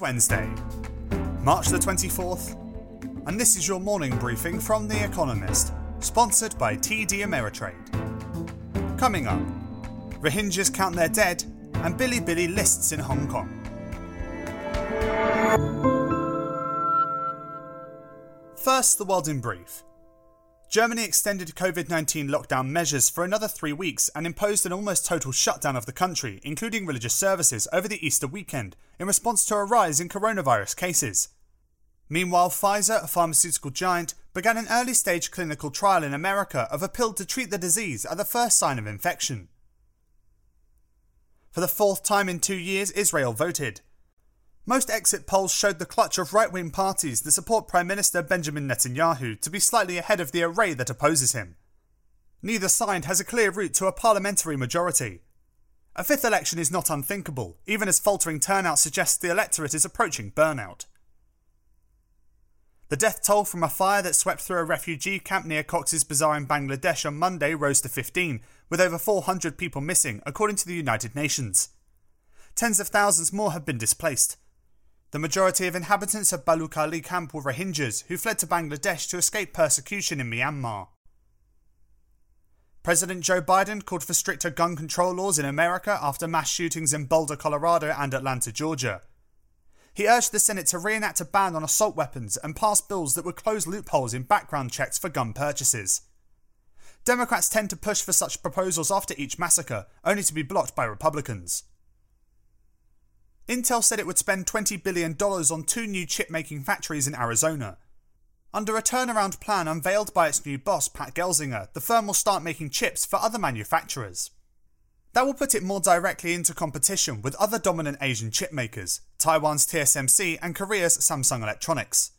Wednesday, March the 24th, and this is your morning briefing from The Economist, sponsored by TD Ameritrade. Coming up, Rohingyas count their dead, and Bilibili lists in Hong Kong. First, the world in brief. Germany extended COVID 19 lockdown measures for another three weeks and imposed an almost total shutdown of the country, including religious services, over the Easter weekend, in response to a rise in coronavirus cases. Meanwhile, Pfizer, a pharmaceutical giant, began an early stage clinical trial in America of a pill to treat the disease at the first sign of infection. For the fourth time in two years, Israel voted. Most exit polls showed the clutch of right wing parties that support Prime Minister Benjamin Netanyahu to be slightly ahead of the array that opposes him. Neither side has a clear route to a parliamentary majority. A fifth election is not unthinkable, even as faltering turnout suggests the electorate is approaching burnout. The death toll from a fire that swept through a refugee camp near Cox's Bazar in Bangladesh on Monday rose to 15, with over 400 people missing, according to the United Nations. Tens of thousands more have been displaced, the majority of inhabitants of Balukhali camp were Rohingyas who fled to Bangladesh to escape persecution in Myanmar. President Joe Biden called for stricter gun control laws in America after mass shootings in Boulder, Colorado and Atlanta, Georgia. He urged the Senate to reenact a ban on assault weapons and pass bills that would close loopholes in background checks for gun purchases. Democrats tend to push for such proposals after each massacre, only to be blocked by Republicans. Intel said it would spend $20 billion on two new chip making factories in Arizona. Under a turnaround plan unveiled by its new boss, Pat Gelsinger, the firm will start making chips for other manufacturers. That will put it more directly into competition with other dominant Asian chip makers, Taiwan's TSMC and Korea's Samsung Electronics.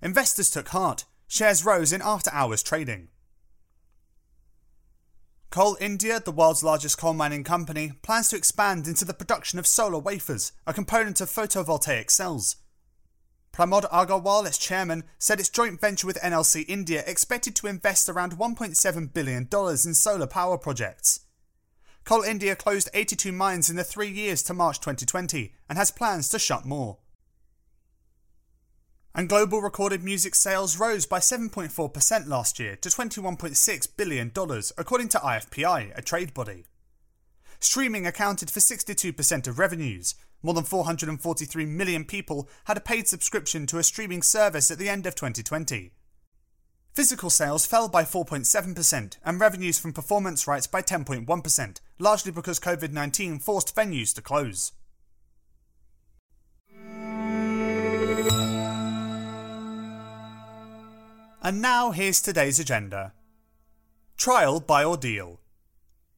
Investors took heart, shares rose in after hours trading. Coal India, the world's largest coal mining company, plans to expand into the production of solar wafers, a component of photovoltaic cells. Pramod Agarwal, its chairman, said its joint venture with NLC India expected to invest around $1.7 billion in solar power projects. Coal India closed 82 mines in the three years to March 2020 and has plans to shut more and global recorded music sales rose by 7.4% last year to $21.6 billion, according to IFPI, a trade body. Streaming accounted for 62% of revenues. More than 443 million people had a paid subscription to a streaming service at the end of 2020. Physical sales fell by 4.7% and revenues from performance rights by 10.1%, largely because COVID 19 forced venues to close. And now here's today's agenda Trial by Ordeal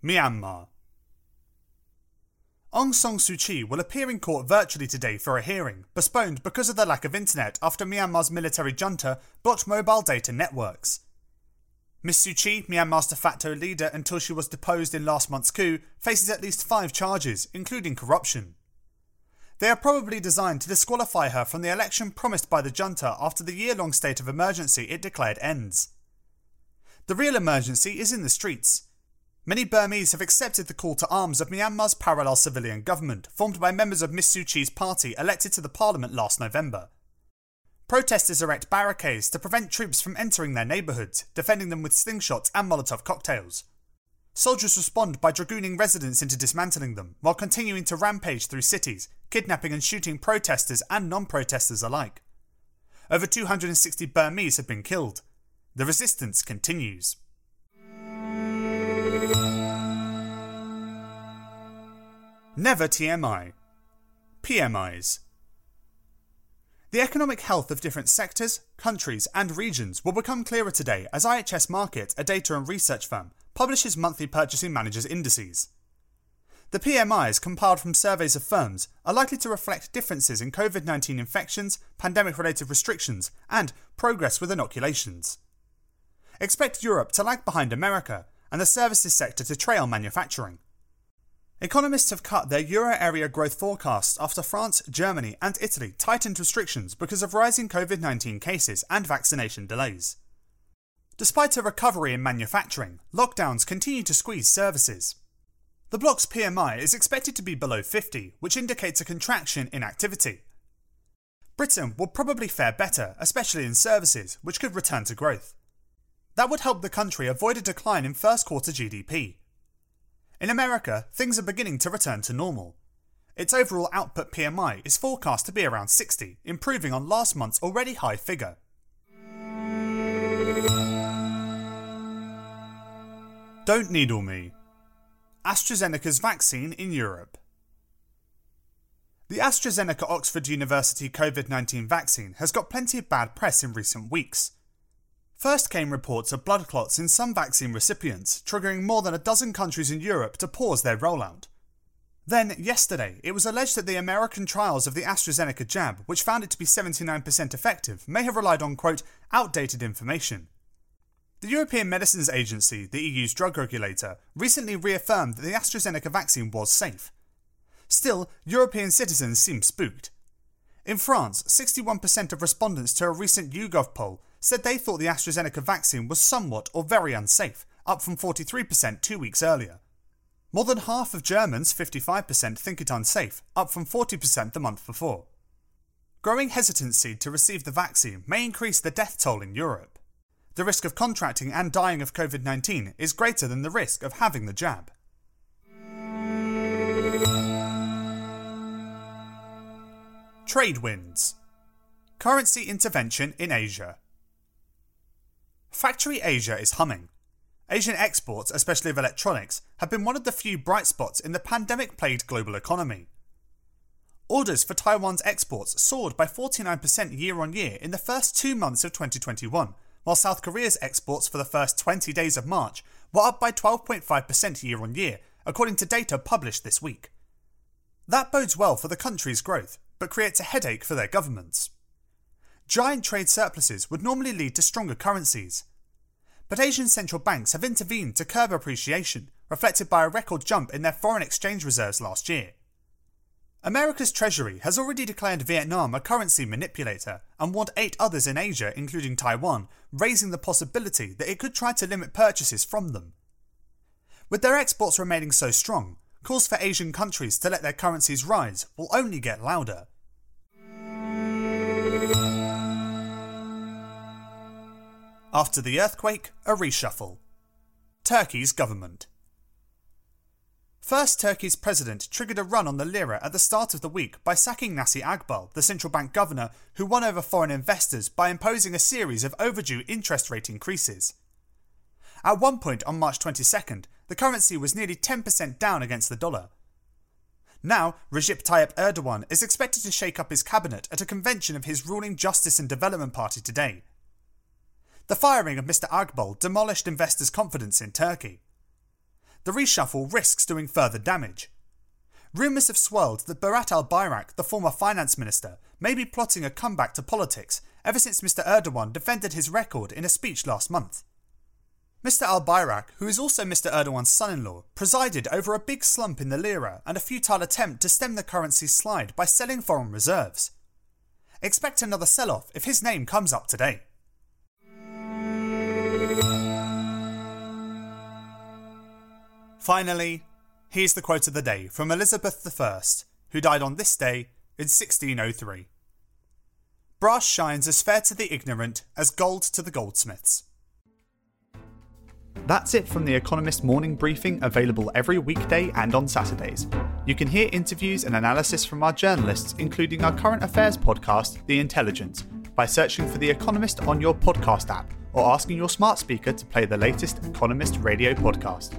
Myanmar. Aung San Suu Kyi will appear in court virtually today for a hearing, postponed because of the lack of internet after Myanmar's military junta blocked mobile data networks. Ms Suu Kyi, Myanmar's de facto leader until she was deposed in last month's coup, faces at least five charges, including corruption. They are probably designed to disqualify her from the election promised by the junta after the year long state of emergency it declared ends. The real emergency is in the streets. Many Burmese have accepted the call to arms of Myanmar's parallel civilian government, formed by members of Miss Suu Kyi's party elected to the parliament last November. Protesters erect barricades to prevent troops from entering their neighbourhoods, defending them with slingshots and Molotov cocktails. Soldiers respond by dragooning residents into dismantling them, while continuing to rampage through cities, kidnapping and shooting protesters and non protesters alike. Over 260 Burmese have been killed. The resistance continues. Never TMI. PMIs. The economic health of different sectors, countries, and regions will become clearer today as IHS Markit, a data and research firm, publishes monthly purchasing managers' indices. The PMIs, compiled from surveys of firms, are likely to reflect differences in COVID 19 infections, pandemic related restrictions, and progress with inoculations. Expect Europe to lag behind America and the services sector to trail manufacturing. Economists have cut their euro area growth forecasts after France, Germany, and Italy tightened restrictions because of rising COVID 19 cases and vaccination delays. Despite a recovery in manufacturing, lockdowns continue to squeeze services. The block's PMI is expected to be below 50, which indicates a contraction in activity. Britain will probably fare better, especially in services, which could return to growth. That would help the country avoid a decline in first quarter GDP. In America, things are beginning to return to normal. Its overall output PMI is forecast to be around 60, improving on last month's already high figure. Don't needle me. AstraZeneca's vaccine in Europe. The AstraZeneca Oxford University COVID 19 vaccine has got plenty of bad press in recent weeks. First came reports of blood clots in some vaccine recipients, triggering more than a dozen countries in Europe to pause their rollout. Then, yesterday, it was alleged that the American trials of the AstraZeneca jab, which found it to be 79% effective, may have relied on, quote, outdated information. The European Medicines Agency, the EU's drug regulator, recently reaffirmed that the AstraZeneca vaccine was safe. Still, European citizens seem spooked. In France, 61% of respondents to a recent YouGov poll said they thought the AstraZeneca vaccine was somewhat or very unsafe, up from 43% two weeks earlier. More than half of Germans, 55%, think it unsafe, up from 40% the month before. Growing hesitancy to receive the vaccine may increase the death toll in Europe the risk of contracting and dying of COVID 19 is greater than the risk of having the jab. Trade winds. Currency intervention in Asia. Factory Asia is humming. Asian exports, especially of electronics, have been one of the few bright spots in the pandemic plagued global economy. Orders for Taiwan's exports soared by 49% year on year in the first two months of 2021 while South Korea's exports for the first 20 days of March were up by 12.5% year on year, according to data published this week. That bodes well for the country's growth, but creates a headache for their governments. Giant trade surpluses would normally lead to stronger currencies. But Asian central banks have intervened to curb appreciation, reflected by a record jump in their foreign exchange reserves last year. America's Treasury has already declared Vietnam a currency manipulator and warned eight others in Asia, including Taiwan, raising the possibility that it could try to limit purchases from them. With their exports remaining so strong, calls for Asian countries to let their currencies rise will only get louder. After the earthquake, a reshuffle. Turkey's government. First, Turkey's president triggered a run on the lira at the start of the week by sacking Naci Agbal, the central bank governor, who won over foreign investors by imposing a series of overdue interest rate increases. At one point on March 22nd, the currency was nearly 10% down against the dollar. Now, Recep Tayyip Erdogan is expected to shake up his cabinet at a convention of his ruling Justice and Development Party today. The firing of Mr. Agbal demolished investors' confidence in Turkey the reshuffle risks doing further damage. Rumours have swirled that Berat Albayrak, the former finance minister, may be plotting a comeback to politics ever since Mr. Erdogan defended his record in a speech last month. Mr. Albayrak, who is also Mr. Erdogan's son in law, presided over a big slump in the lira and a futile attempt to stem the currency's slide by selling foreign reserves. Expect another sell off if his name comes up today. Finally, here's the quote of the day from Elizabeth I, who died on this day in 1603. Brass shines as fair to the ignorant as gold to the goldsmiths. That's it from The Economist morning briefing, available every weekday and on Saturdays. You can hear interviews and analysis from our journalists, including our current affairs podcast, The Intelligence, by searching for The Economist on your podcast app or asking your smart speaker to play the latest Economist radio podcast.